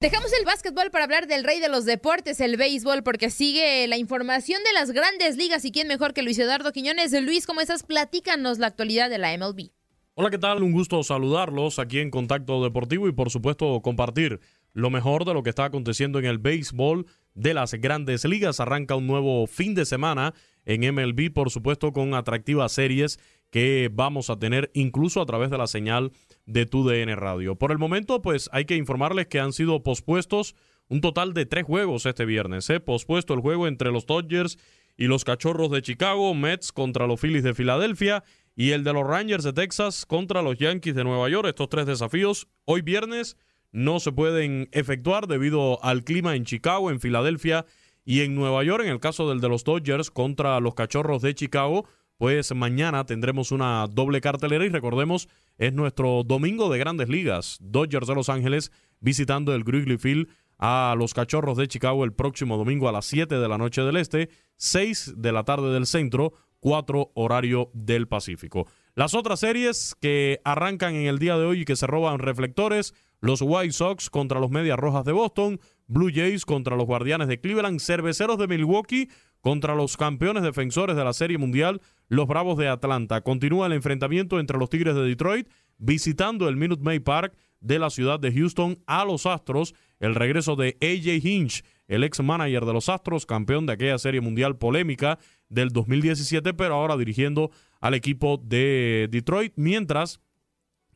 [SPEAKER 4] Dejamos el básquetbol para hablar del rey de los deportes, el béisbol, porque sigue la información de las grandes ligas y quién mejor que Luis Eduardo Quiñones. Luis, ¿cómo estás? Platícanos la actualidad de la MLB.
[SPEAKER 22] Hola, ¿qué tal? Un gusto saludarlos aquí en Contacto Deportivo y por supuesto compartir lo mejor de lo que está aconteciendo en el béisbol de las grandes ligas. Arranca un nuevo fin de semana en MLB, por supuesto, con atractivas series que vamos a tener incluso a través de la señal de TUDN Radio. Por el momento, pues hay que informarles que han sido pospuestos un total de tres juegos este viernes. ¿eh? Pospuesto el juego entre los Dodgers y los Cachorros de Chicago, Mets contra los Phillies de Filadelfia y el de los Rangers de Texas contra los Yankees de Nueva York. Estos tres desafíos hoy viernes no se pueden efectuar debido al clima en Chicago, en Filadelfia y en Nueva York. En el caso del de los Dodgers contra los Cachorros de Chicago, pues mañana tendremos una doble cartelera y recordemos, es nuestro domingo de grandes ligas. Dodgers de Los Ángeles visitando el Wrigley Field a los Cachorros de Chicago el próximo domingo a las 7 de la noche del Este, 6 de la tarde del Centro, 4 horario del Pacífico. Las otras series que arrancan en el día de hoy y que se roban reflectores, los White Sox contra los Medias Rojas de Boston, Blue Jays contra los Guardianes de Cleveland, Cerveceros de Milwaukee contra los campeones defensores de la Serie Mundial, los Bravos de Atlanta. Continúa el enfrentamiento entre los Tigres de Detroit, visitando el Minute Maid Park de la ciudad de Houston a los Astros. El regreso de AJ Hinch, el ex manager de los Astros, campeón de aquella Serie Mundial polémica del 2017, pero ahora dirigiendo al equipo de Detroit, mientras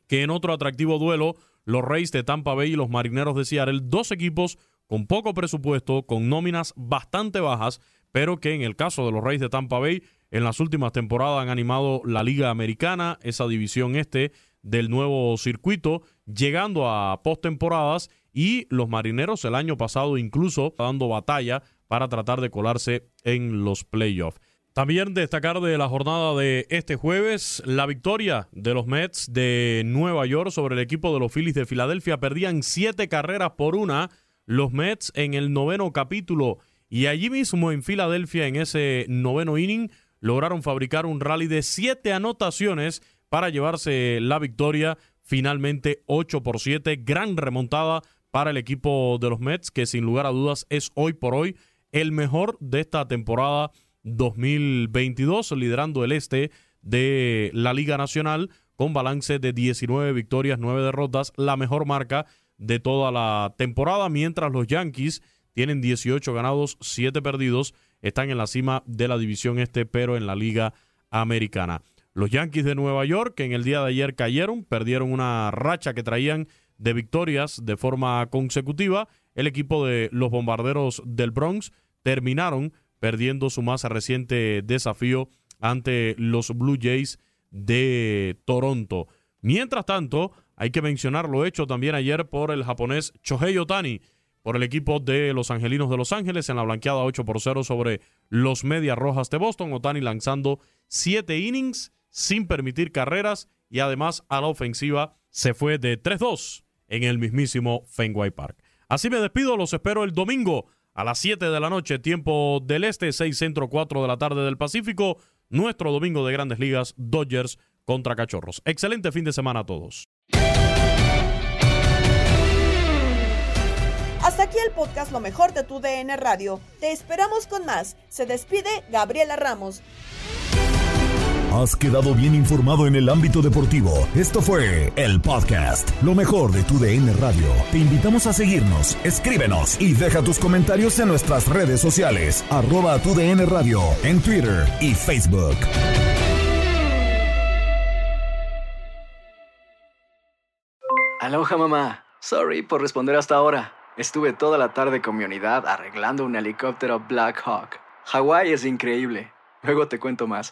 [SPEAKER 22] que en otro atractivo duelo, los Reyes de Tampa Bay y los Marineros de Seattle, dos equipos con poco presupuesto, con nóminas bastante bajas, pero que en el caso de los Reyes de Tampa Bay, en las últimas temporadas han animado la Liga Americana, esa división este del nuevo circuito, llegando a postemporadas y los Marineros el año pasado incluso dando batalla para tratar de colarse en los playoffs. También destacar de la jornada de este jueves la victoria de los Mets de Nueva York sobre el equipo de los Phillies de Filadelfia. Perdían siete carreras por una los Mets en el noveno capítulo y allí mismo en Filadelfia en ese noveno inning lograron fabricar un rally de siete anotaciones para llevarse la victoria finalmente 8 por 7. Gran remontada para el equipo de los Mets, que sin lugar a dudas es hoy por hoy el mejor de esta temporada 2022, liderando el este de la Liga Nacional con balance de 19 victorias, 9 derrotas, la mejor marca de toda la temporada, mientras los Yankees tienen 18 ganados, 7 perdidos, están en la cima de la división este, pero en la Liga Americana. Los Yankees de Nueva York, que en el día de ayer cayeron, perdieron una racha que traían de victorias de forma consecutiva. El equipo de los Bombarderos del Bronx terminaron perdiendo su más reciente desafío ante los Blue Jays de Toronto. Mientras tanto, hay que mencionar lo hecho también ayer por el japonés Chohei Otani, por el equipo de los Angelinos de Los Ángeles en la blanqueada 8 por 0 sobre los Medias Rojas de Boston. Otani lanzando 7 innings sin permitir carreras y además a la ofensiva se fue de 3-2 en el mismísimo Fenway Park. Así me despido, los espero el domingo a las 7 de la noche, tiempo del este, 6 centro, 4 de la tarde del Pacífico, nuestro domingo de grandes ligas, Dodgers contra Cachorros. Excelente fin de semana a todos.
[SPEAKER 3] Hasta aquí el podcast Lo mejor de tu DN Radio. Te esperamos con más. Se despide Gabriela Ramos.
[SPEAKER 2] Has quedado bien informado en el ámbito deportivo. Esto fue el podcast Lo mejor de tu DN Radio. Te invitamos a seguirnos, escríbenos y deja tus comentarios en nuestras redes sociales. Arroba tu DN Radio en Twitter y Facebook.
[SPEAKER 21] Aloha mamá. Sorry por responder hasta ahora. Estuve toda la tarde con mi unidad arreglando un helicóptero Black Hawk. Hawái es increíble. Luego te cuento más.